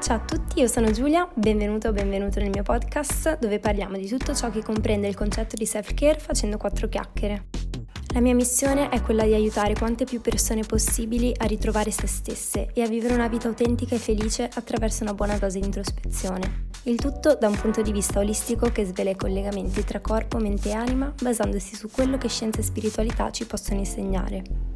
Ciao a tutti, io sono Giulia, benvenuto o benvenuto nel mio podcast dove parliamo di tutto ciò che comprende il concetto di self-care facendo quattro chiacchiere. La mia missione è quella di aiutare quante più persone possibili a ritrovare se stesse e a vivere una vita autentica e felice attraverso una buona dose di introspezione. Il tutto da un punto di vista olistico che svela i collegamenti tra corpo, mente e anima basandosi su quello che scienza e spiritualità ci possono insegnare.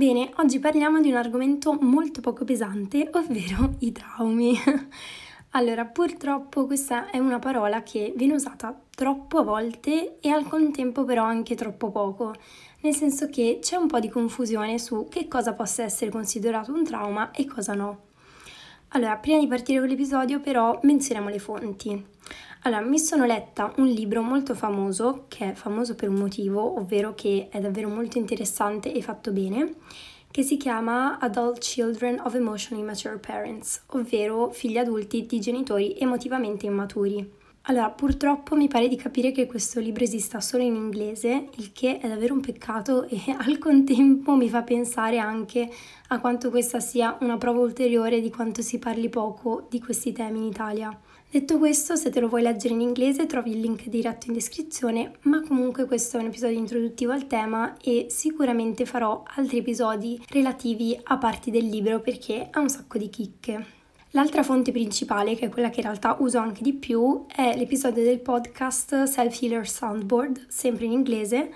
Bene, oggi parliamo di un argomento molto poco pesante, ovvero i traumi. allora, purtroppo questa è una parola che viene usata troppo a volte e al contempo però anche troppo poco, nel senso che c'è un po' di confusione su che cosa possa essere considerato un trauma e cosa no. Allora, prima di partire con l'episodio però menzioniamo le fonti. Allora, mi sono letta un libro molto famoso, che è famoso per un motivo, ovvero che è davvero molto interessante e fatto bene, che si chiama Adult Children of Emotionally Mature Parents, ovvero figli adulti di genitori emotivamente immaturi. Allora, purtroppo mi pare di capire che questo libro esista solo in inglese, il che è davvero un peccato e al contempo mi fa pensare anche a quanto questa sia una prova ulteriore di quanto si parli poco di questi temi in Italia. Detto questo, se te lo vuoi leggere in inglese trovi il link diretto in descrizione, ma comunque questo è un episodio introduttivo al tema e sicuramente farò altri episodi relativi a parti del libro perché ha un sacco di chicche. L'altra fonte principale, che è quella che in realtà uso anche di più, è l'episodio del podcast Self Healer Soundboard, sempre in inglese,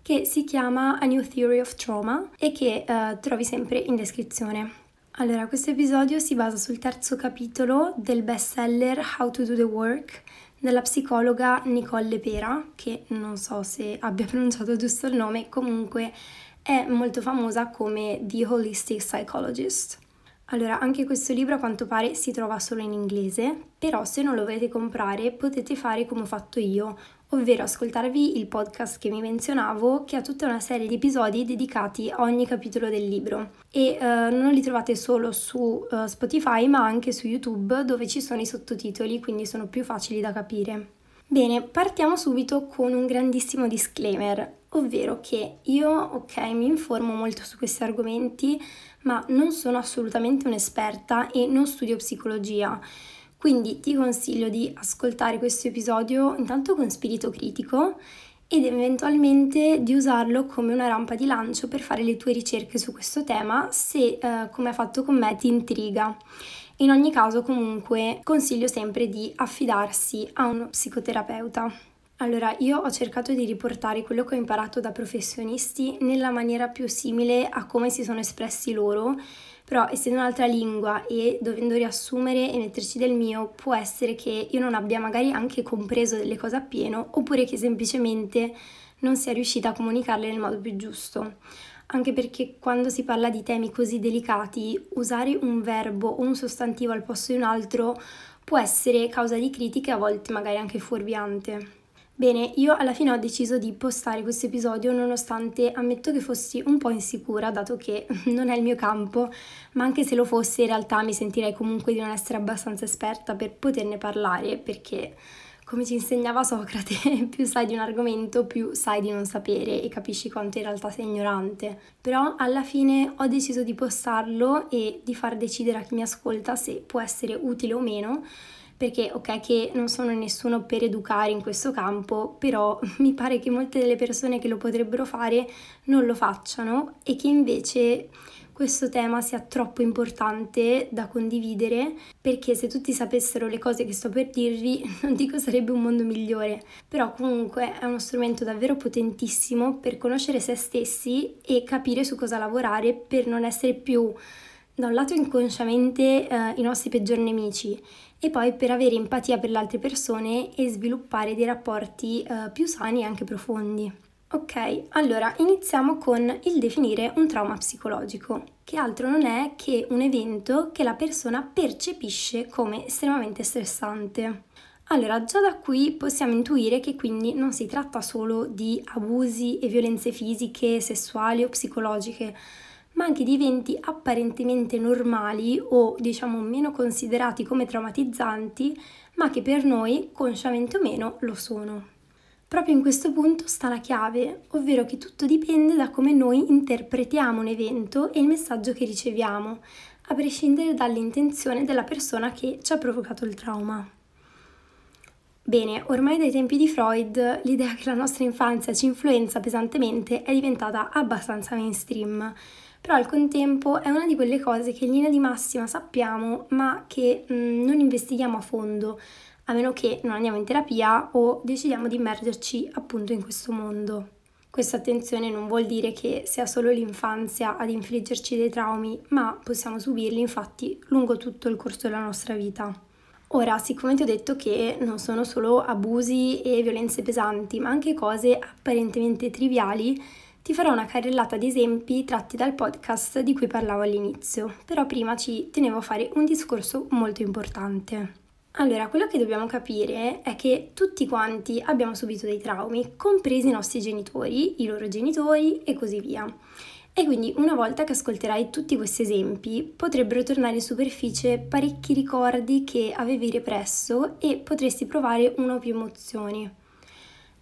che si chiama A New Theory of Trauma e che eh, trovi sempre in descrizione. Allora, questo episodio si basa sul terzo capitolo del bestseller How to Do the Work della psicologa Nicole Lepera, che non so se abbia pronunciato giusto il nome, comunque è molto famosa come The Holistic Psychologist. Allora, anche questo libro a quanto pare si trova solo in inglese, però se non lo volete comprare potete fare come ho fatto io, ovvero ascoltarvi il podcast che mi menzionavo che ha tutta una serie di episodi dedicati a ogni capitolo del libro e uh, non li trovate solo su uh, Spotify ma anche su YouTube dove ci sono i sottotitoli quindi sono più facili da capire. Bene, partiamo subito con un grandissimo disclaimer, ovvero che io, ok, mi informo molto su questi argomenti, ma non sono assolutamente un'esperta e non studio psicologia. Quindi ti consiglio di ascoltare questo episodio intanto con spirito critico ed eventualmente di usarlo come una rampa di lancio per fare le tue ricerche su questo tema se, eh, come ha fatto con me, ti intriga. In ogni caso, comunque, consiglio sempre di affidarsi a uno psicoterapeuta. Allora, io ho cercato di riportare quello che ho imparato da professionisti nella maniera più simile a come si sono espressi loro però essendo un'altra lingua e dovendo riassumere e metterci del mio, può essere che io non abbia magari anche compreso delle cose appieno, oppure che semplicemente non sia riuscita a comunicarle nel modo più giusto. Anche perché quando si parla di temi così delicati, usare un verbo o un sostantivo al posto di un altro può essere causa di critiche, a volte magari anche fuorviante. Bene, io alla fine ho deciso di postare questo episodio nonostante ammetto che fossi un po' insicura, dato che non è il mio campo, ma anche se lo fosse in realtà mi sentirei comunque di non essere abbastanza esperta per poterne parlare, perché come ci insegnava Socrate, più sai di un argomento, più sai di non sapere e capisci quanto in realtà sei ignorante. Però alla fine ho deciso di postarlo e di far decidere a chi mi ascolta se può essere utile o meno perché ok che non sono nessuno per educare in questo campo, però mi pare che molte delle persone che lo potrebbero fare non lo facciano e che invece questo tema sia troppo importante da condividere perché se tutti sapessero le cose che sto per dirvi non dico sarebbe un mondo migliore, però comunque è uno strumento davvero potentissimo per conoscere se stessi e capire su cosa lavorare per non essere più da un lato inconsciamente eh, i nostri peggiori nemici e poi per avere empatia per le altre persone e sviluppare dei rapporti eh, più sani e anche profondi. Ok, allora iniziamo con il definire un trauma psicologico, che altro non è che un evento che la persona percepisce come estremamente stressante. Allora, già da qui possiamo intuire che quindi non si tratta solo di abusi e violenze fisiche, sessuali o psicologiche, ma anche di eventi apparentemente normali o diciamo meno considerati come traumatizzanti, ma che per noi, consciamente o meno, lo sono. Proprio in questo punto sta la chiave, ovvero che tutto dipende da come noi interpretiamo un evento e il messaggio che riceviamo, a prescindere dall'intenzione della persona che ci ha provocato il trauma. Bene, ormai dai tempi di Freud l'idea che la nostra infanzia ci influenza pesantemente è diventata abbastanza mainstream, però al contempo è una di quelle cose che in linea di massima sappiamo ma che mh, mm, non investighiamo a fondo, a meno che non andiamo in terapia o decidiamo di immergerci appunto in questo mondo. Questa attenzione non vuol dire che sia solo l'infanzia ad infliggerci dei traumi, ma possiamo subirli infatti lungo tutto il corso della nostra vita. Ora, siccome ti ho detto che non sono solo abusi e violenze pesanti, ma anche cose apparentemente triviali, ti farò una carrellata di esempi tratti dal podcast di cui parlavo all'inizio, però prima ci tenevo a fare un discorso molto importante. Allora, quello che dobbiamo capire è che tutti quanti abbiamo subito dei traumi, compresi i nostri genitori, i loro genitori e così via. E quindi una volta che ascolterai tutti questi esempi, potrebbero tornare in superficie parecchi ricordi che avevi represso e potresti provare una o più emozioni.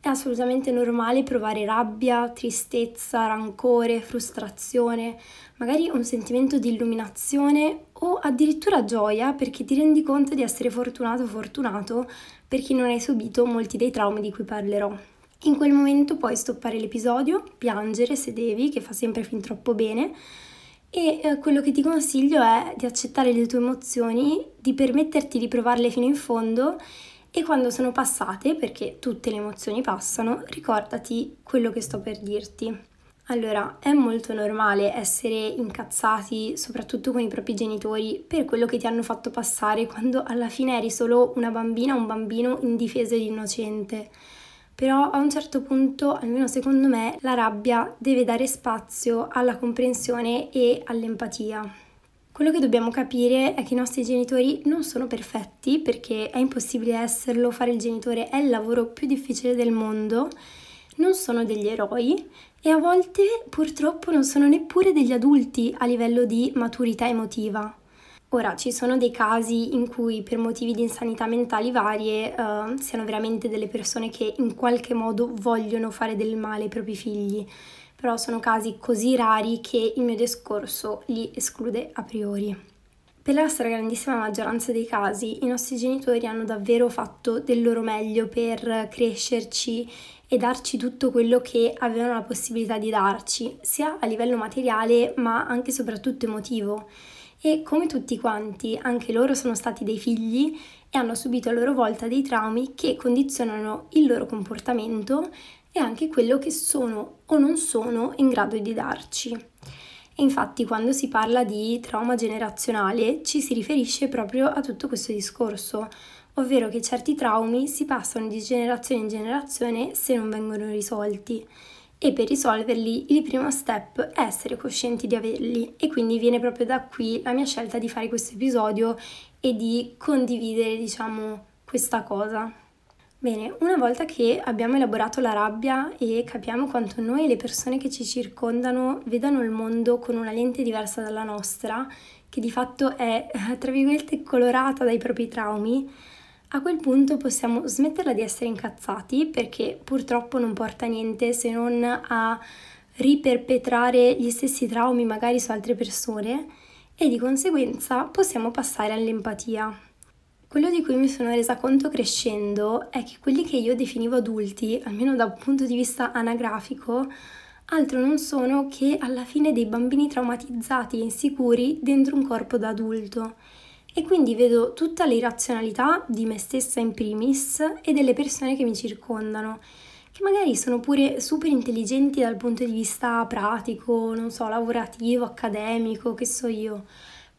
È assolutamente normale provare rabbia, tristezza, rancore, frustrazione, magari un sentimento di illuminazione o addirittura gioia perché ti rendi conto di essere fortunato o fortunato perché non hai subito molti dei traumi di cui parlerò. In quel momento puoi stoppare l'episodio, piangere se devi, che fa sempre fin troppo bene, e eh, quello che ti consiglio è di accettare le tue emozioni, di permetterti di provarle fino in fondo e quando sono passate, perché tutte le emozioni passano, ricordati quello che sto per dirti. Allora, è molto normale essere incazzati, soprattutto con i propri genitori, per quello che ti hanno fatto passare quando alla fine eri solo una bambina un bambino indifeso ed innocente però a un certo punto, almeno secondo me, la rabbia deve dare spazio alla comprensione e all'empatia. Quello che dobbiamo capire è che i nostri genitori non sono perfetti perché è impossibile esserlo, fare il genitore è il lavoro più difficile del mondo, non sono degli eroi e a volte purtroppo non sono neppure degli adulti a livello di maturità emotiva. Ora, ci sono dei casi in cui per motivi di insanità mentali varie uh, siano veramente delle persone che in qualche modo vogliono fare del male ai propri figli, però sono casi così rari che il mio discorso li esclude a priori. Per la stragrandissima maggioranza dei casi i nostri genitori hanno davvero fatto del loro meglio per crescerci e darci tutto quello che avevano la possibilità di darci, sia a livello materiale ma anche e soprattutto emotivo e come tutti quanti anche loro sono stati dei figli e hanno subito a loro volta dei traumi che condizionano il loro comportamento e anche quello che sono o non sono in grado di darci. E infatti quando si parla di trauma generazionale ci si riferisce proprio a tutto questo discorso, ovvero che certi traumi si passano di generazione in generazione se non vengono risolti e per risolverli il primo step è essere coscienti di averli e quindi viene proprio da qui la mia scelta di fare questo episodio e di condividere diciamo questa cosa. Bene, una volta che abbiamo elaborato la rabbia e capiamo quanto noi e le persone che ci circondano vedano il mondo con una lente diversa dalla nostra, che di fatto è tra virgolette colorata dai propri traumi, a quel punto possiamo smetterla di essere incazzati perché purtroppo non porta a niente se non a riperpetrare gli stessi traumi magari su altre persone e di conseguenza possiamo passare all'empatia. Quello di cui mi sono resa conto crescendo è che quelli che io definivo adulti, almeno da un punto di vista anagrafico, altro non sono che alla fine dei bambini traumatizzati e insicuri dentro un corpo da adulto. E quindi vedo tutta l'irrazionalità di me stessa in primis e delle persone che mi circondano, che magari sono pure super intelligenti dal punto di vista pratico, non so, lavorativo, accademico, che so io,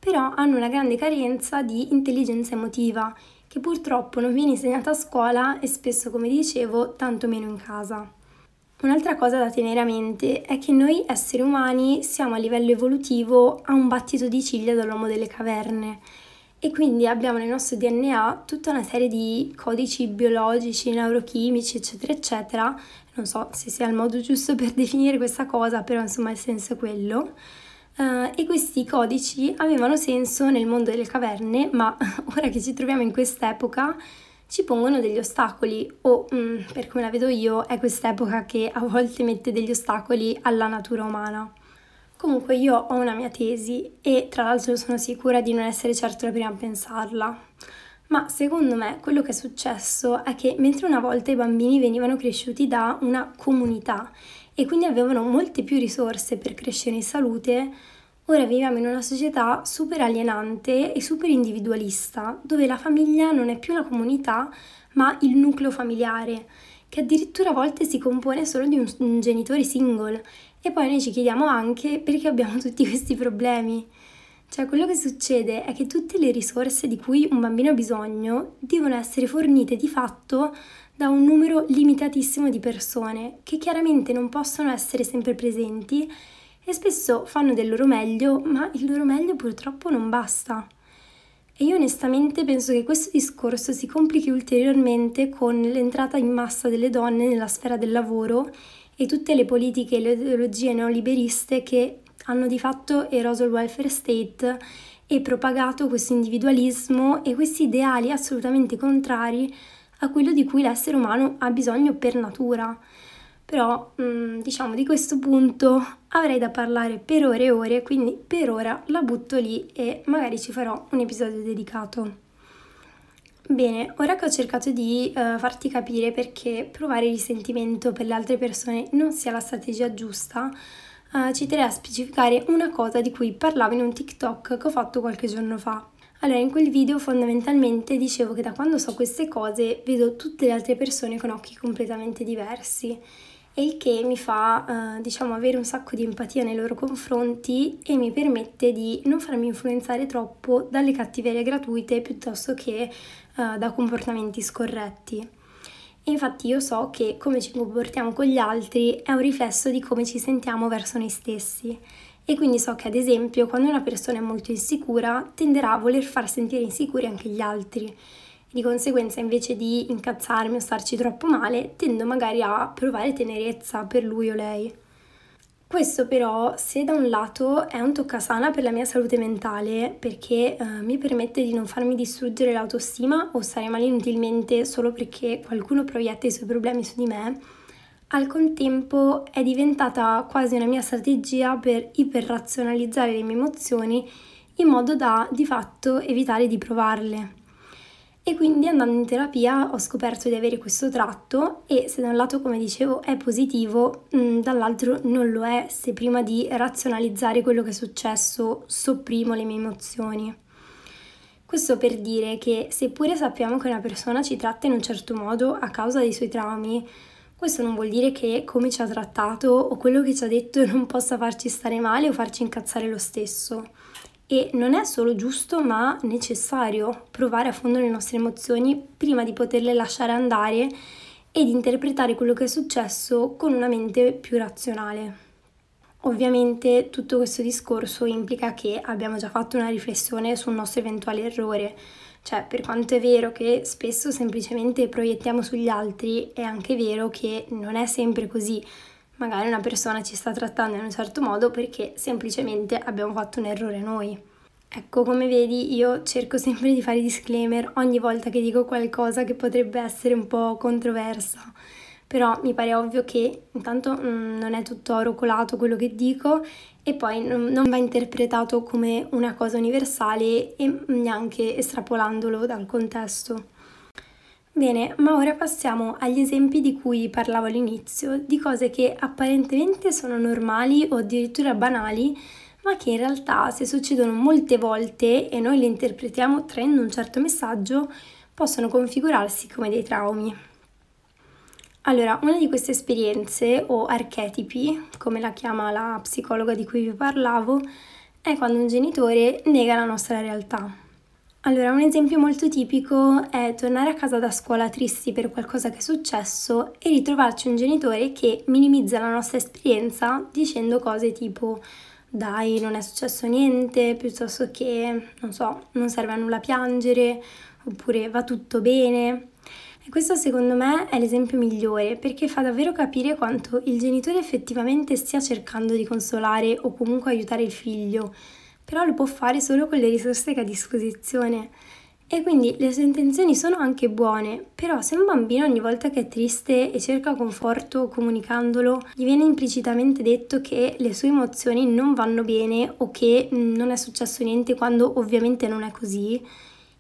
però hanno una grande carenza di intelligenza emotiva, che purtroppo non viene insegnata a scuola e spesso, come dicevo, tanto meno in casa. Un'altra cosa da tenere a mente è che noi esseri umani siamo a livello evolutivo a un battito di ciglia dall'uomo delle caverne e quindi abbiamo nel nostro DNA tutta una serie di codici biologici, neurochimici, eccetera, eccetera. Non so se sia il modo giusto per definire questa cosa, però insomma il senso è quello. Uh, e questi codici avevano senso nel mondo delle caverne, ma ora che ci troviamo in quest'epoca ci pongono degli ostacoli, o mm, per come la vedo io, è quest'epoca che a volte mette degli ostacoli alla natura umana. Comunque io ho una mia tesi e tra l'altro sono sicura di non essere certo la prima a pensarla. Ma secondo me quello che è successo è che mentre una volta i bambini venivano cresciuti da una comunità e quindi avevano molte più risorse per crescere in salute, ora viviamo in una società super alienante e super individualista, dove la famiglia non è più la comunità, ma il nucleo familiare, che addirittura a volte si compone solo di un, un genitore single. E poi noi ci chiediamo anche perché abbiamo tutti questi problemi. Cioè, quello che succede è che tutte le risorse di cui un bambino ha bisogno devono essere fornite di fatto da un numero limitatissimo di persone che chiaramente non possono essere sempre presenti e spesso fanno del loro meglio, ma il loro meglio purtroppo non basta. E io onestamente penso che questo discorso si complichi ulteriormente con l'entrata in massa delle donne nella sfera del lavoro e tutte le politiche e le ideologie neoliberiste che hanno di fatto eroso il welfare state e propagato questo individualismo e questi ideali assolutamente contrari a quello di cui l'essere umano ha bisogno per natura. Però, mm, diciamo, di questo punto avrei da parlare per ore e ore, quindi per ora la butto lì e magari ci farò un episodio dedicato. Bene, ora che ho cercato di uh, farti capire perché provare risentimento per le altre persone non sia la strategia giusta, uh, ci terrei a specificare una cosa di cui parlavo in un TikTok che ho fatto qualche giorno fa. Allora, in quel video fondamentalmente dicevo che da quando so queste cose vedo tutte le altre persone con occhi completamente diversi e il che mi fa, uh, diciamo, avere un sacco di empatia nei loro confronti e mi permette di non farmi influenzare troppo dalle cattiverie gratuite piuttosto che uh, da comportamenti scorretti. Infatti io so che come ci comportiamo con gli altri è un riflesso di come ci sentiamo verso noi stessi e quindi so che ad esempio quando una persona è molto insicura tenderà a voler far sentire insicuri anche gli altri. Di conseguenza invece di incazzarmi o starci troppo male tendo magari a provare tenerezza per lui o lei. Questo però, se da un lato è un toccasana per la mia salute mentale, perché eh, mi permette di non farmi distruggere l'autostima o stare male inutilmente solo perché qualcuno proietta i suoi problemi su di me, al contempo è diventata quasi una mia strategia per iperrazionalizzare le mie emozioni in modo da di fatto evitare di provarle. E quindi andando in terapia ho scoperto di avere questo tratto e se da un lato, come dicevo, è positivo, mm, dall'altro non lo è se prima di razionalizzare quello che è successo sopprimo le mie emozioni. Questo per dire che seppure sappiamo che una persona ci tratta in un certo modo a causa dei suoi traumi, questo non vuol dire che come ci ha trattato o quello che ci ha detto non possa farci stare male o farci incazzare lo stesso. E non è solo giusto ma necessario provare a fondo le nostre emozioni prima di poterle lasciare andare e di interpretare quello che è successo con una mente più razionale. Ovviamente tutto questo discorso implica che abbiamo già fatto una riflessione sul nostro eventuale errore, cioè per quanto è vero che spesso semplicemente proiettiamo sugli altri, è anche vero che non è sempre così. Magari una persona ci sta trattando in un certo modo perché semplicemente abbiamo fatto un errore noi. Ecco, come vedi, io cerco sempre di fare disclaimer ogni volta che dico qualcosa che potrebbe essere un po' controversa. Però mi pare ovvio che intanto mh, mm, non è tutto oro colato quello che dico e poi non, va interpretato come una cosa universale e neanche estrapolandolo dal contesto. Bene, ma ora passiamo agli esempi di cui parlavo all'inizio, di cose che apparentemente sono normali o addirittura banali, ma che in realtà se succedono molte volte e noi le interpretiamo traendo un certo messaggio, possono configurarsi come dei traumi. Allora, una di queste esperienze o archetipi, come la chiama la psicologa di cui vi parlavo, è quando un genitore nega la nostra realtà. Allora, un esempio molto tipico è tornare a casa da scuola tristi per qualcosa che è successo e ritrovarci un genitore che minimizza la nostra esperienza dicendo cose tipo dai, non è successo niente, piuttosto che, non so, non serve a nulla piangere, oppure va tutto bene. E questo secondo me è l'esempio migliore perché fa davvero capire quanto il genitore effettivamente stia cercando di consolare o comunque aiutare il figlio però lo può fare solo con le risorse che ha a disposizione. E quindi le sue intenzioni sono anche buone, però se un bambino ogni volta che è triste e cerca conforto comunicandolo, gli viene implicitamente detto che le sue emozioni non vanno bene o che mm, non è successo niente quando ovviamente non è così,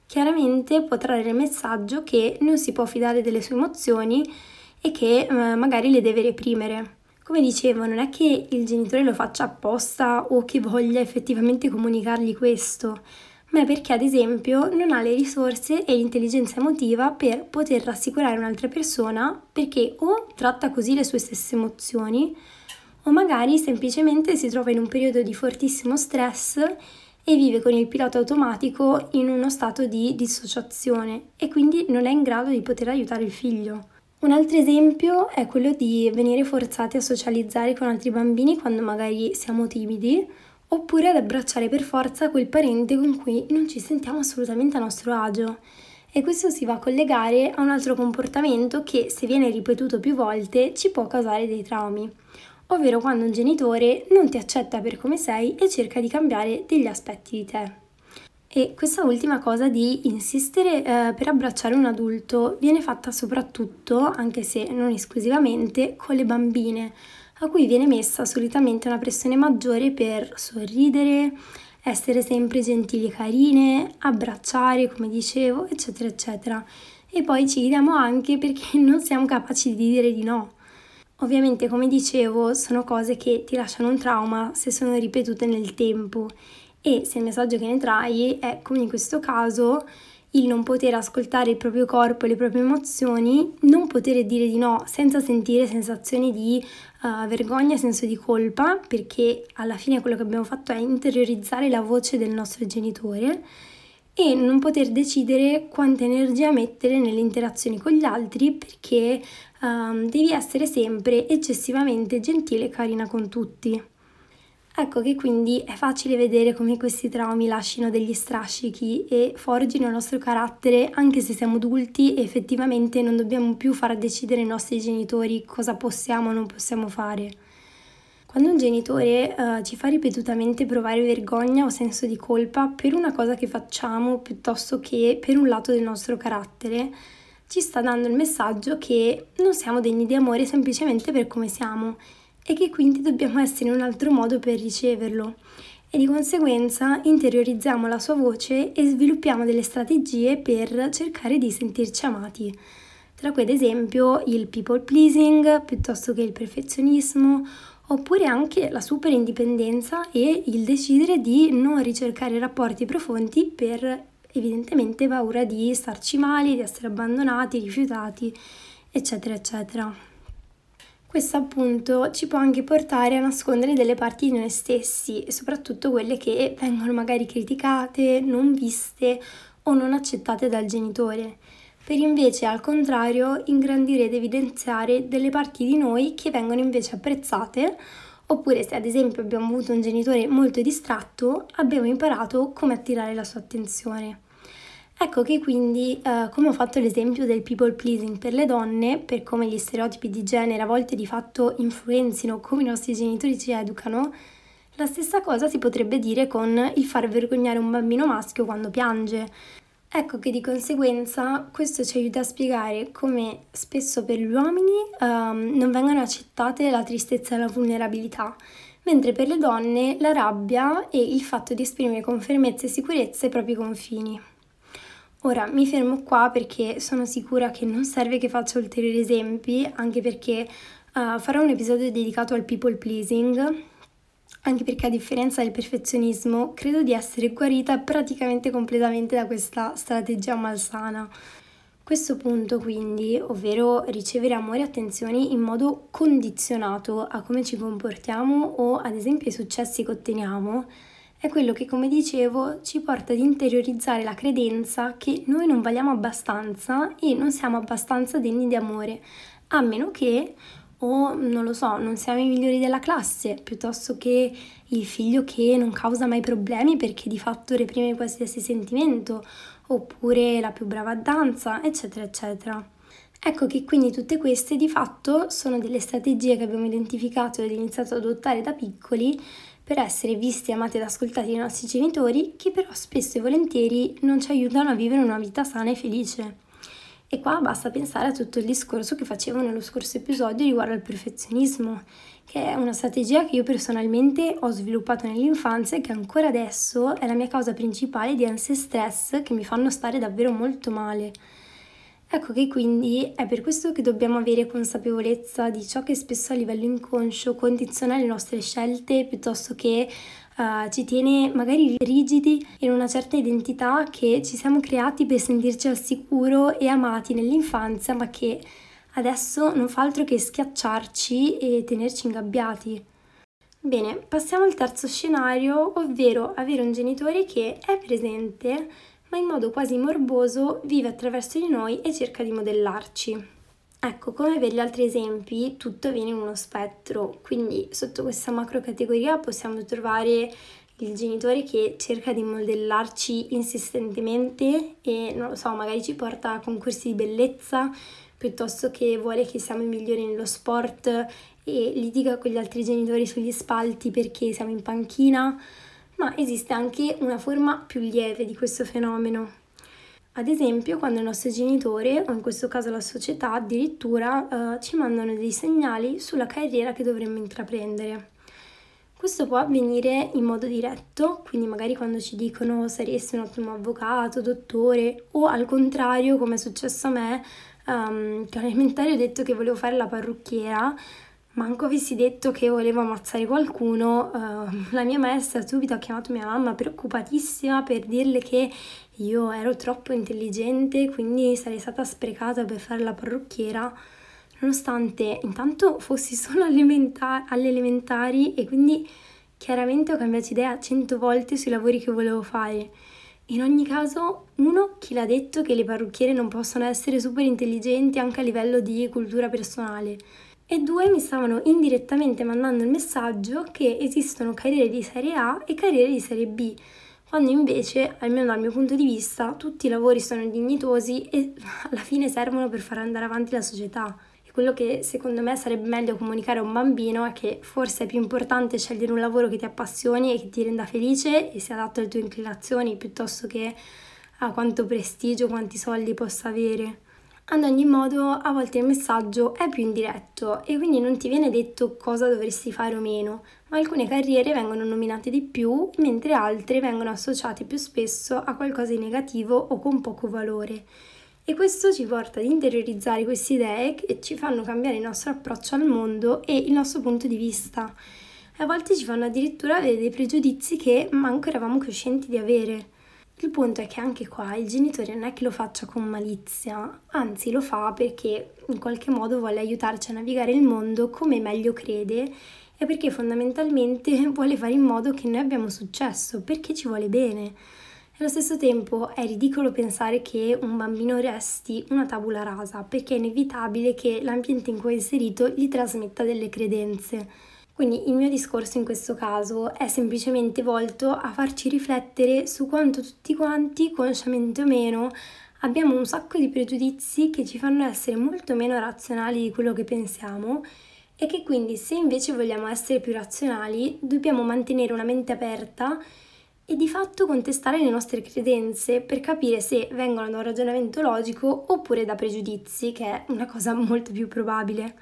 chiaramente può trarre il messaggio che non si può fidare delle sue emozioni e che eh, magari le deve reprimere. Come dicevo, non è che il genitore lo faccia apposta o che voglia effettivamente comunicargli questo, ma è perché ad esempio non ha le risorse e l'intelligenza emotiva per poter rassicurare un'altra persona perché o tratta così le sue stesse emozioni o magari semplicemente si trova in un periodo di fortissimo stress e vive con il pilota automatico in uno stato di dissociazione e quindi non è in grado di poter aiutare il figlio. Un altro esempio è quello di venire forzati a socializzare con altri bambini quando magari siamo timidi oppure ad abbracciare per forza quel parente con cui non ci sentiamo assolutamente a nostro agio. E questo si va a collegare a un altro comportamento che, se viene ripetuto più volte, ci può causare dei traumi, ovvero quando un genitore non ti accetta per come sei e cerca di cambiare degli aspetti di te. E questa ultima cosa di insistere eh, per abbracciare un adulto viene fatta soprattutto, anche se non esclusivamente, con le bambine, a cui viene messa solitamente una pressione maggiore per sorridere, essere sempre gentili e carine, abbracciare, come dicevo, eccetera, eccetera. E poi ci chiediamo anche perché non siamo capaci di dire di no. Ovviamente, come dicevo, sono cose che ti lasciano un trauma se sono ripetute nel tempo. E se il messaggio che ne trai è, come in questo caso, il non poter ascoltare il proprio corpo e le proprie emozioni, non poter dire di no senza sentire sensazioni di uh, vergogna, senso di colpa, perché alla fine quello che abbiamo fatto è interiorizzare la voce del nostro genitore e non poter decidere quanta energia mettere nelle interazioni con gli altri perché um, devi essere sempre eccessivamente gentile e carina con tutti. Ecco che quindi è facile vedere come questi traumi lasciano degli strascichi e forgino il nostro carattere anche se siamo adulti e effettivamente non dobbiamo più far decidere ai nostri genitori cosa possiamo o non possiamo fare. Quando un genitore uh, ci fa ripetutamente provare vergogna o senso di colpa per una cosa che facciamo piuttosto che per un lato del nostro carattere, ci sta dando il messaggio che non siamo degni di amore semplicemente per come siamo e che quindi dobbiamo essere in un altro modo per riceverlo. E di conseguenza interiorizziamo la sua voce e sviluppiamo delle strategie per cercare di sentirci amati, tra cui ad esempio il people pleasing piuttosto che il perfezionismo, oppure anche la super indipendenza e il decidere di non ricercare rapporti profondi per evidentemente paura di starci male, di essere abbandonati, rifiutati, eccetera, eccetera. Questo appunto ci può anche portare a nascondere delle parti di noi stessi e soprattutto quelle che vengono magari criticate, non viste o non accettate dal genitore, per invece al contrario ingrandire ed evidenziare delle parti di noi che vengono invece apprezzate oppure se ad esempio abbiamo avuto un genitore molto distratto abbiamo imparato come attirare la sua attenzione. Ecco che quindi, eh, come ho fatto l'esempio del people pleasing per le donne, per come gli stereotipi di genere a volte di fatto influenzino come i nostri genitori ci educano, la stessa cosa si potrebbe dire con il far vergognare un bambino maschio quando piange. Ecco che di conseguenza questo ci aiuta a spiegare come spesso per gli uomini um, non vengono accettate la tristezza e la vulnerabilità, mentre per le donne la rabbia e il fatto di esprimere con fermezza e sicurezza i propri confini. Ora mi fermo qua perché sono sicura che non serve che faccia ulteriori esempi, anche perché uh, farò un episodio dedicato al people pleasing, anche perché a differenza del perfezionismo credo di essere guarita praticamente completamente da questa strategia malsana. Questo punto quindi, ovvero ricevere amore e attenzioni in modo condizionato a come ci comportiamo o ad esempio ai successi che otteniamo, è quello che, come dicevo, ci porta ad interiorizzare la credenza che noi non valiamo abbastanza e non siamo abbastanza degni di amore, a meno che, o non lo so, non siamo i migliori della classe, piuttosto che il figlio che non causa mai problemi perché di fatto reprime qualsiasi sentimento, oppure la più brava a danza, eccetera, eccetera. Ecco che quindi tutte queste di fatto sono delle strategie che abbiamo identificato ed iniziato ad adottare da piccoli per essere visti, amati ed ascoltati dai nostri genitori, che però spesso e volentieri non ci aiutano a vivere una vita sana e felice. E qua basta pensare a tutto il discorso che facevo nello scorso episodio riguardo al perfezionismo, che è una strategia che io personalmente ho sviluppato nell'infanzia e che ancora adesso è la mia causa principale di ansia e stress che mi fanno stare davvero molto male. Ecco che quindi è per questo che dobbiamo avere consapevolezza di ciò che spesso a livello inconscio condiziona le nostre scelte piuttosto che uh, ci tiene magari rigidi in una certa identità che ci siamo creati per sentirci al sicuro e amati nell'infanzia ma che adesso non fa altro che schiacciarci e tenerci ingabbiati. Bene, passiamo al terzo scenario, ovvero avere un genitore che è presente ma in modo quasi morboso vive attraverso di noi e cerca di modellarci. Ecco, come per gli altri esempi, tutto viene in uno spettro, quindi sotto questa macro categoria possiamo trovare il genitore che cerca di modellarci insistentemente e non lo so, magari ci porta a concorsi di bellezza piuttosto che vuole che siamo i migliori nello sport e litiga con gli altri genitori sugli spalti perché siamo in panchina ma esiste anche una forma più lieve di questo fenomeno. Ad esempio, quando il nostro genitore, o in questo caso la società, addirittura eh, ci mandano dei segnali sulla carriera che dovremmo intraprendere. Questo può avvenire in modo diretto, quindi magari quando ci dicono saresti un ottimo avvocato, dottore, o al contrario, come è successo a me, um, che all'elementare ho detto che volevo fare la parrucchiera, manco avessi detto che volevo ammazzare qualcuno, uh, la mia maestra subito ha chiamato mia mamma preoccupatissima per dirle che io ero troppo intelligente, quindi sarei stata sprecata per fare la parrucchiera, nonostante intanto fossi solo alle elementari e quindi chiaramente ho cambiato idea cento volte sui lavori che volevo fare. In ogni caso, uno, chi l'ha detto che le parrucchiere non possono essere super intelligenti anche a livello di cultura personale? E due mi stavano indirettamente mandando il messaggio che esistono carriere di serie A e carriere di serie B, quando invece, almeno dal mio punto di vista, tutti i lavori sono dignitosi e alla fine servono per far andare avanti la società. E quello che secondo me sarebbe meglio comunicare a un bambino è che forse è più importante scegliere un lavoro che ti appassioni e che ti renda felice e sia adatto alle tue inclinazioni piuttosto che a quanto prestigio, quanti soldi possa avere. Ad ogni modo, a volte il messaggio è più indiretto e quindi non ti viene detto cosa dovresti fare o meno, ma alcune carriere vengono nominate di più, mentre altre vengono associate più spesso a qualcosa di negativo o con poco valore. E questo ci porta ad interiorizzare queste idee che ci fanno cambiare il nostro approccio al mondo e il nostro punto di vista. A volte ci fanno addirittura avere dei pregiudizi che manco eravamo coscienti di avere. Il punto è che anche qua il genitore non è che lo faccia con malizia, anzi lo fa perché in qualche modo vuole aiutarci a navigare il mondo come meglio crede e perché fondamentalmente vuole fare in modo che noi abbiamo successo, perché ci vuole bene. Allo stesso tempo è ridicolo pensare che un bambino resti una tabula rasa, perché è inevitabile che l'ambiente in cui è inserito gli trasmetta delle credenze. Quindi il mio discorso in questo caso è semplicemente volto a farci riflettere su quanto tutti quanti, consciamente o meno, abbiamo un sacco di pregiudizi che ci fanno essere molto meno razionali di quello che pensiamo e che quindi se invece vogliamo essere più razionali dobbiamo mantenere una mente aperta e di fatto contestare le nostre credenze per capire se vengono da un ragionamento logico oppure da pregiudizi, che è una cosa molto più probabile.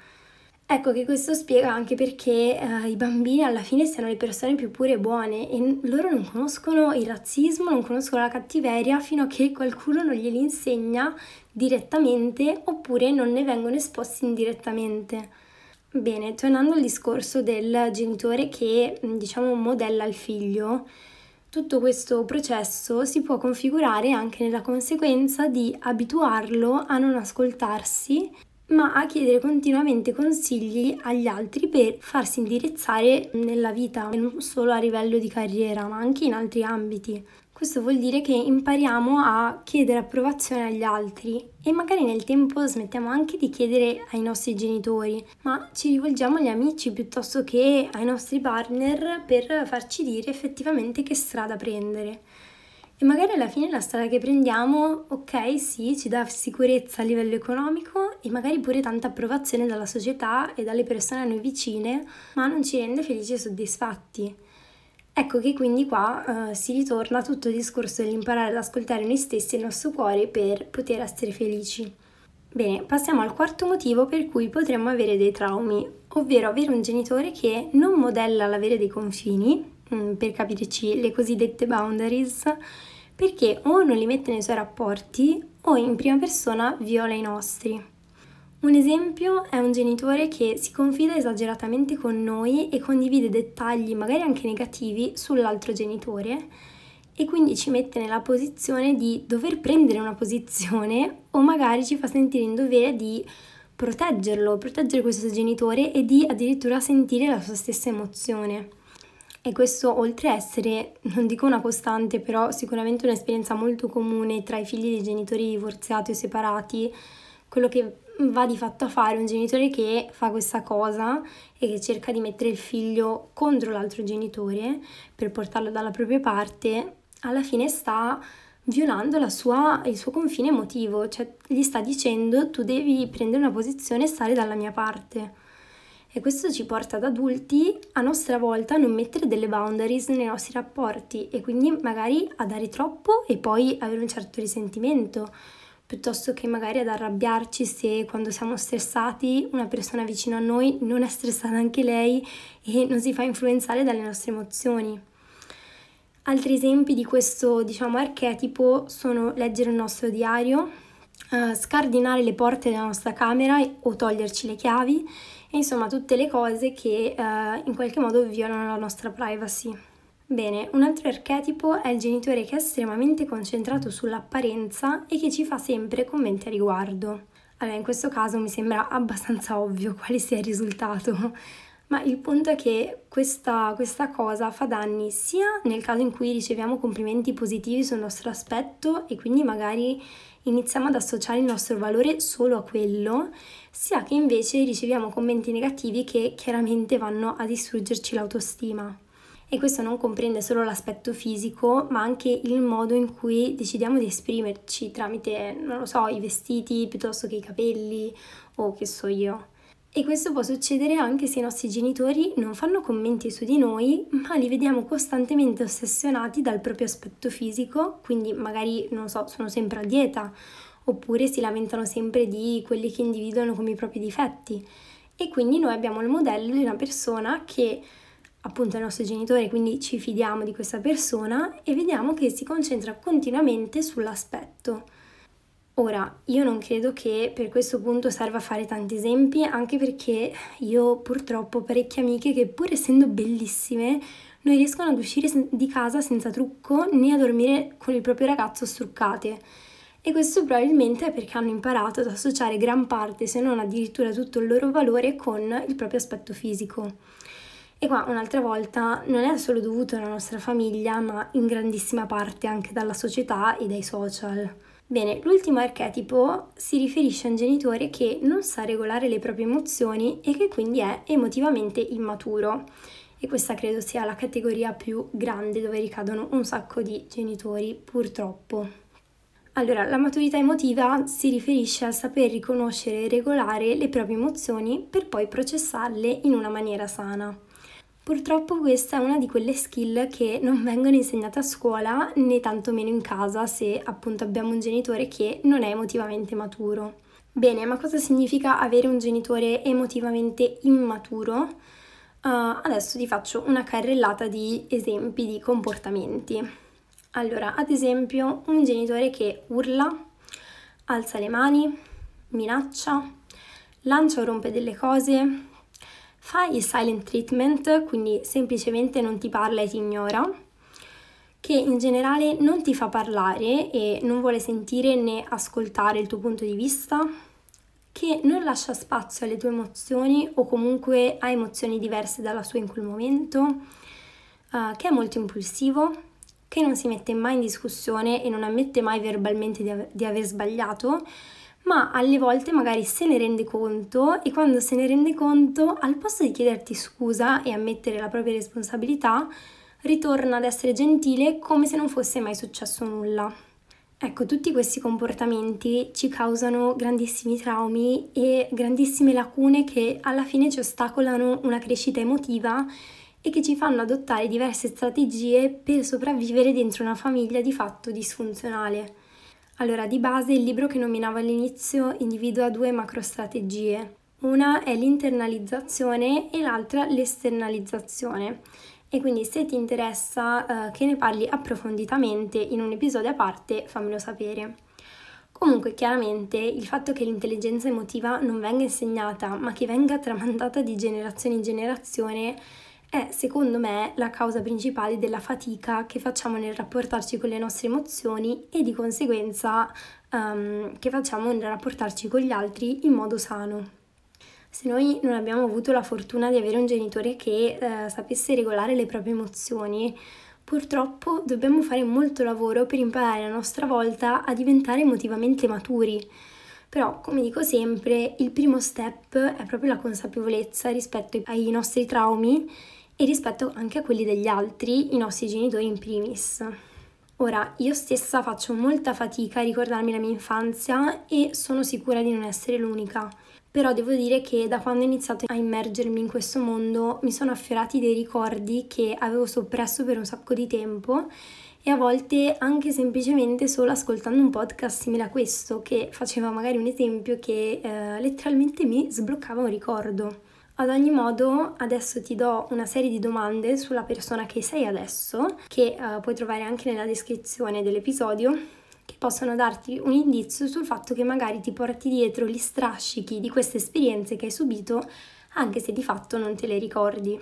Ecco che questo spiega anche perché eh, i bambini alla fine siano le persone più pure e buone e loro non conoscono il razzismo, non conoscono la cattiveria fino a che qualcuno non glieli insegna direttamente oppure non ne vengono esposti indirettamente. Bene, tornando al discorso del genitore che diciamo modella il figlio, tutto questo processo si può configurare anche nella conseguenza di abituarlo a non ascoltarsi ma a chiedere continuamente consigli agli altri per farsi indirizzare nella vita, non solo a livello di carriera, ma anche in altri ambiti. Questo vuol dire che impariamo a chiedere approvazione agli altri e magari nel tempo smettiamo anche di chiedere ai nostri genitori, ma ci rivolgiamo agli amici piuttosto che ai nostri partner per farci dire effettivamente che strada prendere. E magari alla fine la strada che prendiamo, ok, sì, ci dà sicurezza a livello economico e magari pure tanta approvazione dalla società e dalle persone a noi vicine, ma non ci rende felici e soddisfatti. Ecco che quindi qua uh, si ritorna a tutto il discorso dell'imparare ad ascoltare noi stessi e il nostro cuore per poter essere felici. Bene, passiamo al quarto motivo per cui potremmo avere dei traumi, ovvero avere un genitore che non modella l'avere dei confini, mm, per capirci le cosiddette boundaries, perché o non li mette nei suoi rapporti o in prima persona viola i nostri. Un esempio è un genitore che si confida esageratamente con noi e condivide dettagli, magari anche negativi, sull'altro genitore e quindi ci mette nella posizione di dover prendere una posizione o magari ci fa sentire in dovere di proteggerlo, proteggere questo genitore e di addirittura sentire la sua stessa emozione. E questo oltre a essere, non dico una costante, però sicuramente un'esperienza molto comune tra i figli di genitori divorziati o separati, quello che va di fatto a fare un genitore che fa questa cosa e che cerca di mettere il figlio contro l'altro genitore per portarlo dalla propria parte alla fine sta violando sua, il suo confine emotivo, cioè gli sta dicendo tu devi prendere una posizione e stare dalla mia parte. E questo ci porta ad adulti a nostra volta a non mettere delle boundaries nei nostri rapporti e quindi magari a dare troppo e poi avere un certo risentimento, piuttosto che magari ad arrabbiarci se quando siamo stressati una persona vicino a noi non è stressata anche lei e non si fa influenzare dalle nostre emozioni. Altri esempi di questo, diciamo, archetipo sono leggere il nostro diario, uh, scardinare le porte della nostra camera o toglierci le chiavi, insomma tutte le cose che uh, in qualche modo violano la nostra privacy. Bene, un altro archetipo è il genitore che è estremamente concentrato sull'apparenza e che ci fa sempre commenti a riguardo. Allora, in questo caso mi sembra abbastanza ovvio quale sia il risultato, ma il punto è che questa, questa, cosa fa danni sia nel caso in cui riceviamo complimenti positivi sul nostro aspetto e quindi magari iniziamo ad associare il nostro valore solo a quello, sia che invece riceviamo commenti negativi che chiaramente vanno a distruggerci l'autostima. E questo non comprende solo l'aspetto fisico, ma anche il modo in cui decidiamo di esprimerci tramite, non lo so, i vestiti piuttosto che i capelli o che so io. E questo può succedere anche se i nostri genitori non fanno commenti su di noi, ma li vediamo costantemente ossessionati dal proprio aspetto fisico, quindi magari, non so, sono sempre a dieta, oppure si lamentano sempre di quelli che individuano come i propri difetti. E quindi noi abbiamo il modello di una persona che appunto è il nostro genitore, quindi ci fidiamo di questa persona e vediamo che si concentra continuamente sull'aspetto. Ora, io non credo che per questo punto serva fare tanti esempi, anche perché io purtroppo ho parecchie amiche che pur essendo bellissime non riescono ad uscire di casa senza trucco né a dormire con il proprio ragazzo struccate. E questo probabilmente è perché hanno imparato ad associare gran parte, se non addirittura tutto il loro valore, con il proprio aspetto fisico. E qua un'altra volta non è solo dovuto alla nostra famiglia, ma in grandissima parte anche dalla società e dai social. Bene, l'ultimo archetipo si riferisce a un genitore che non sa regolare le proprie emozioni e che quindi è emotivamente immaturo. E questa credo sia la categoria più grande dove ricadono un sacco di genitori, purtroppo. Allora, la maturità emotiva si riferisce al saper riconoscere e regolare le proprie emozioni per poi processarle in una maniera sana. Purtroppo questa è una di quelle skill che non vengono insegnate a scuola né tantomeno in casa se appunto abbiamo un genitore che non è emotivamente maturo. Bene, ma cosa significa avere un genitore emotivamente immaturo? Uh, adesso ti faccio una carrellata di esempi di comportamenti. Allora, ad esempio, un genitore che urla, alza le mani, minaccia, lancia o rompe delle cose, Fai il silent treatment, quindi semplicemente non ti parla e ti ignora, che in generale non ti fa parlare e non vuole sentire né ascoltare il tuo punto di vista, che non lascia spazio alle tue emozioni o comunque ha emozioni diverse dalla sua in quel momento, uh, che è molto impulsivo, che non si mette mai in discussione e non ammette mai verbalmente di, av- di aver sbagliato, ma alle volte magari se ne rende conto e quando se ne rende conto, al posto di chiederti scusa e ammettere la propria responsabilità, ritorna ad essere gentile come se non fosse mai successo nulla. Ecco, tutti questi comportamenti ci causano grandissimi traumi e grandissime lacune che alla fine ci ostacolano una crescita emotiva e che ci fanno adottare diverse strategie per sopravvivere dentro una famiglia di fatto disfunzionale. Allora, di base il libro che nominavo all'inizio individua due macrostrategie. Una è l'internalizzazione e l'altra l'esternalizzazione. E quindi se ti interessa eh, che ne parli approfonditamente in un episodio a parte, fammelo sapere. Comunque, chiaramente, il fatto che l'intelligenza emotiva non venga insegnata, ma che venga tramandata di generazione in generazione, è secondo me la causa principale della fatica che facciamo nel rapportarci con le nostre emozioni e di conseguenza um, che facciamo nel rapportarci con gli altri in modo sano. Se noi non abbiamo avuto la fortuna di avere un genitore che eh, sapesse regolare le proprie emozioni, purtroppo dobbiamo fare molto lavoro per imparare a nostra volta a diventare emotivamente maturi. Però, come dico sempre, il primo step è proprio la consapevolezza rispetto ai nostri traumi e rispetto anche a quelli degli altri, i nostri genitori in primis. Ora, io stessa faccio molta fatica a ricordarmi la mia infanzia e sono sicura di non essere l'unica. Però devo dire che da quando ho iniziato a immergermi in questo mondo mi sono affiorati dei ricordi che avevo soppresso per un sacco di tempo e a volte anche semplicemente solo ascoltando un podcast simile a questo che faceva magari un esempio che eh, letteralmente mi sbloccava un ricordo. Ad ogni modo, adesso ti do una serie di domande sulla persona che sei adesso, che uh, puoi trovare anche nella descrizione dell'episodio, che possono darti un indizio sul fatto che magari ti porti dietro gli strascichi di queste esperienze che hai subito, anche se di fatto non te le ricordi.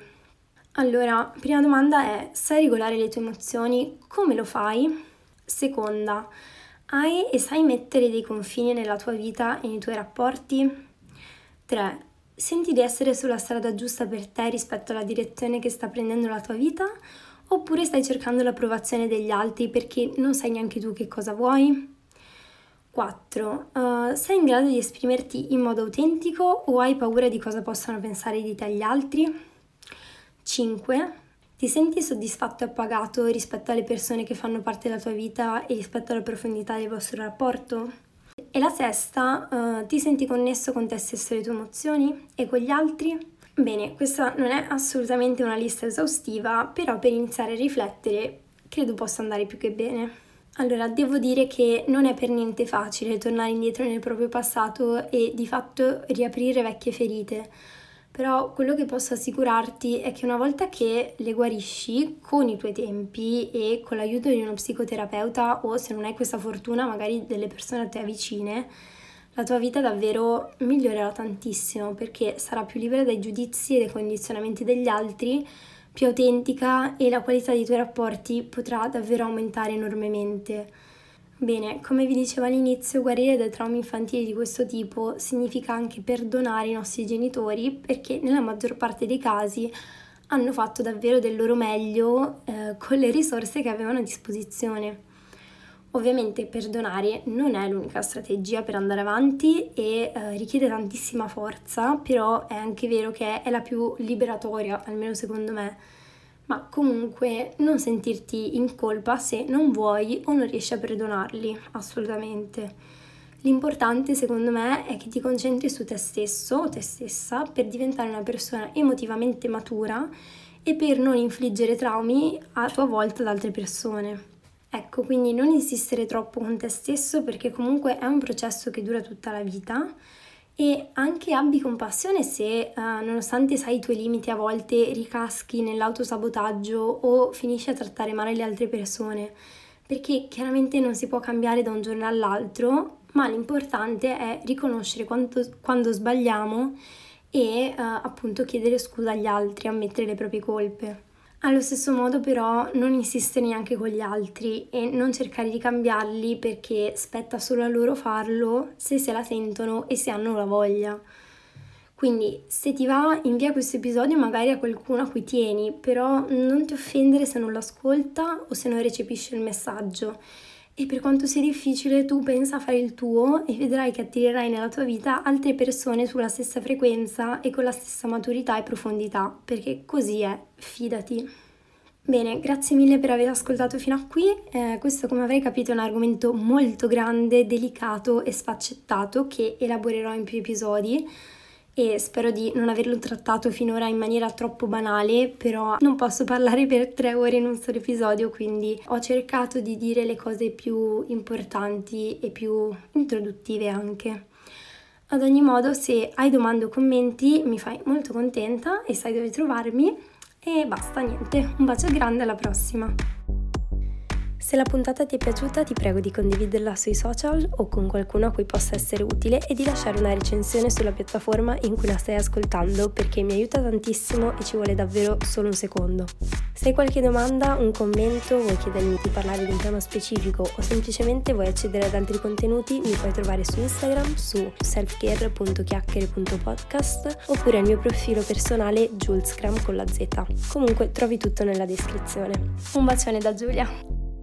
Allora, prima domanda è, sai regolare le tue emozioni? Come lo fai? Seconda, hai e sai mettere dei confini nella tua vita e nei tuoi rapporti? 3. Senti di essere sulla strada giusta per te rispetto alla direzione che sta prendendo la tua vita? Oppure stai cercando l'approvazione degli altri perché non sai neanche tu che cosa vuoi? 4. Uh, eh, sei in grado di esprimerti in modo autentico o hai paura di cosa possano pensare di te gli altri? 5. Ti senti soddisfatto e appagato rispetto alle persone che fanno parte della tua vita e rispetto alla profondità del vostro rapporto? E la sesta, uh, ti senti connesso con te stesso e le tue emozioni e con gli altri? Bene, questa non è assolutamente una lista esaustiva, però per iniziare a riflettere credo possa andare più che bene. Allora, devo dire che non è per niente facile tornare indietro nel proprio passato e di fatto riaprire vecchie ferite però quello che posso assicurarti è che una volta che le guarisci con i tuoi tempi e con l'aiuto di uno psicoterapeuta o se non hai questa fortuna magari delle persone a te vicine, la tua vita davvero migliorerà tantissimo perché sarà più libera dai giudizi e dai condizionamenti degli altri, più autentica e la qualità dei tuoi rapporti potrà davvero aumentare enormemente. Bene, come vi dicevo all'inizio, guarire dai traumi infantili di questo tipo significa anche perdonare i nostri genitori perché nella maggior parte dei casi hanno fatto davvero del loro meglio eh, con le risorse che avevano a disposizione. Ovviamente perdonare non è l'unica strategia per andare avanti e eh, richiede tantissima forza, però è anche vero che è la più liberatoria, almeno secondo me ma comunque non sentirti in colpa se non vuoi o non riesci a perdonarli, assolutamente. L'importante secondo me è che ti concentri su te stesso o te stessa per diventare una persona emotivamente matura e per non infliggere traumi a tua volta ad altre persone. Ecco, quindi non insistere troppo con te stesso perché comunque è un processo che dura tutta la vita e anche abbi compassione se, uh, nonostante sai i tuoi limiti, a volte ricaschi nell'autosabotaggio o finisci a trattare male le altre persone, perché chiaramente non si può cambiare da un giorno all'altro, ma l'importante è riconoscere quanto, quando sbagliamo e uh, appunto chiedere scusa agli altri, ammettere le proprie colpe. Allo stesso modo però non insistere neanche con gli altri e non cercare di cambiarli perché spetta solo a loro farlo se se la sentono e se hanno la voglia. Quindi se ti va invia questo episodio magari a qualcuno a cui tieni, però non ti offendere se non lo ascolta o se non recepisce il messaggio e per quanto sia difficile, tu pensa a fare il tuo e vedrai che attirerai nella tua vita altre persone sulla stessa frequenza e con la stessa maturità e profondità, perché così è, fidati. Bene, grazie mille per aver ascoltato fino a qui. Eh, questo, come avrei capito, è un argomento molto grande, delicato e sfaccettato che elaborerò in più episodi e spero di non averlo trattato finora in maniera troppo banale, però non posso parlare per tre ore in un solo episodio, quindi ho cercato di dire le cose più importanti e più introduttive anche. Ad ogni modo, se hai domande o commenti, mi fai molto contenta e sai dove trovarmi. E basta, niente. Un bacio grande, alla prossima! Se la puntata ti è piaciuta ti prego di condividerla sui social o con qualcuno a cui possa essere utile e di lasciare una recensione sulla piattaforma in cui la stai ascoltando perché mi aiuta tantissimo e ci vuole davvero solo un secondo. Se hai qualche domanda, un commento, vuoi chiedermi di parlare di un tema specifico o semplicemente vuoi accedere ad altri contenuti, mi puoi trovare su Instagram su selfcare.chiacchiere.podcast oppure al mio profilo personale julescram con la Z. Comunque trovi tutto nella descrizione. Un bacione da Giulia!